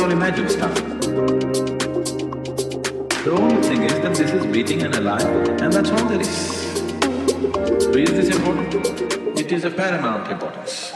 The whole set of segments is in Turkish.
all imagine stuff. The only thing is that this is beating and alive, and that's all there is. So is this important? It is of paramount importance.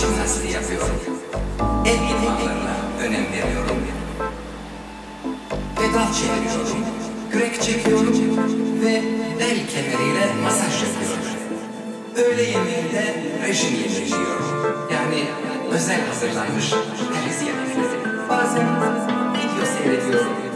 Jimnastiği yapıyorum. El idmanlarına önem veriyorum. Pedal çeviriyorum. Kürek çekiyorum ve bel kemeriyle masaj yapıyorum. Öğle yemeğinde rejim yemeği. Yani özel hazırlanmış kriz yemekleri. Bazen video seyrediyorum.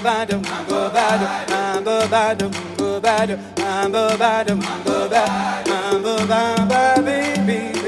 badum, mambo badum, mambo badum, mambo badum, mambo badum, mambo badum, mambo badum, baby.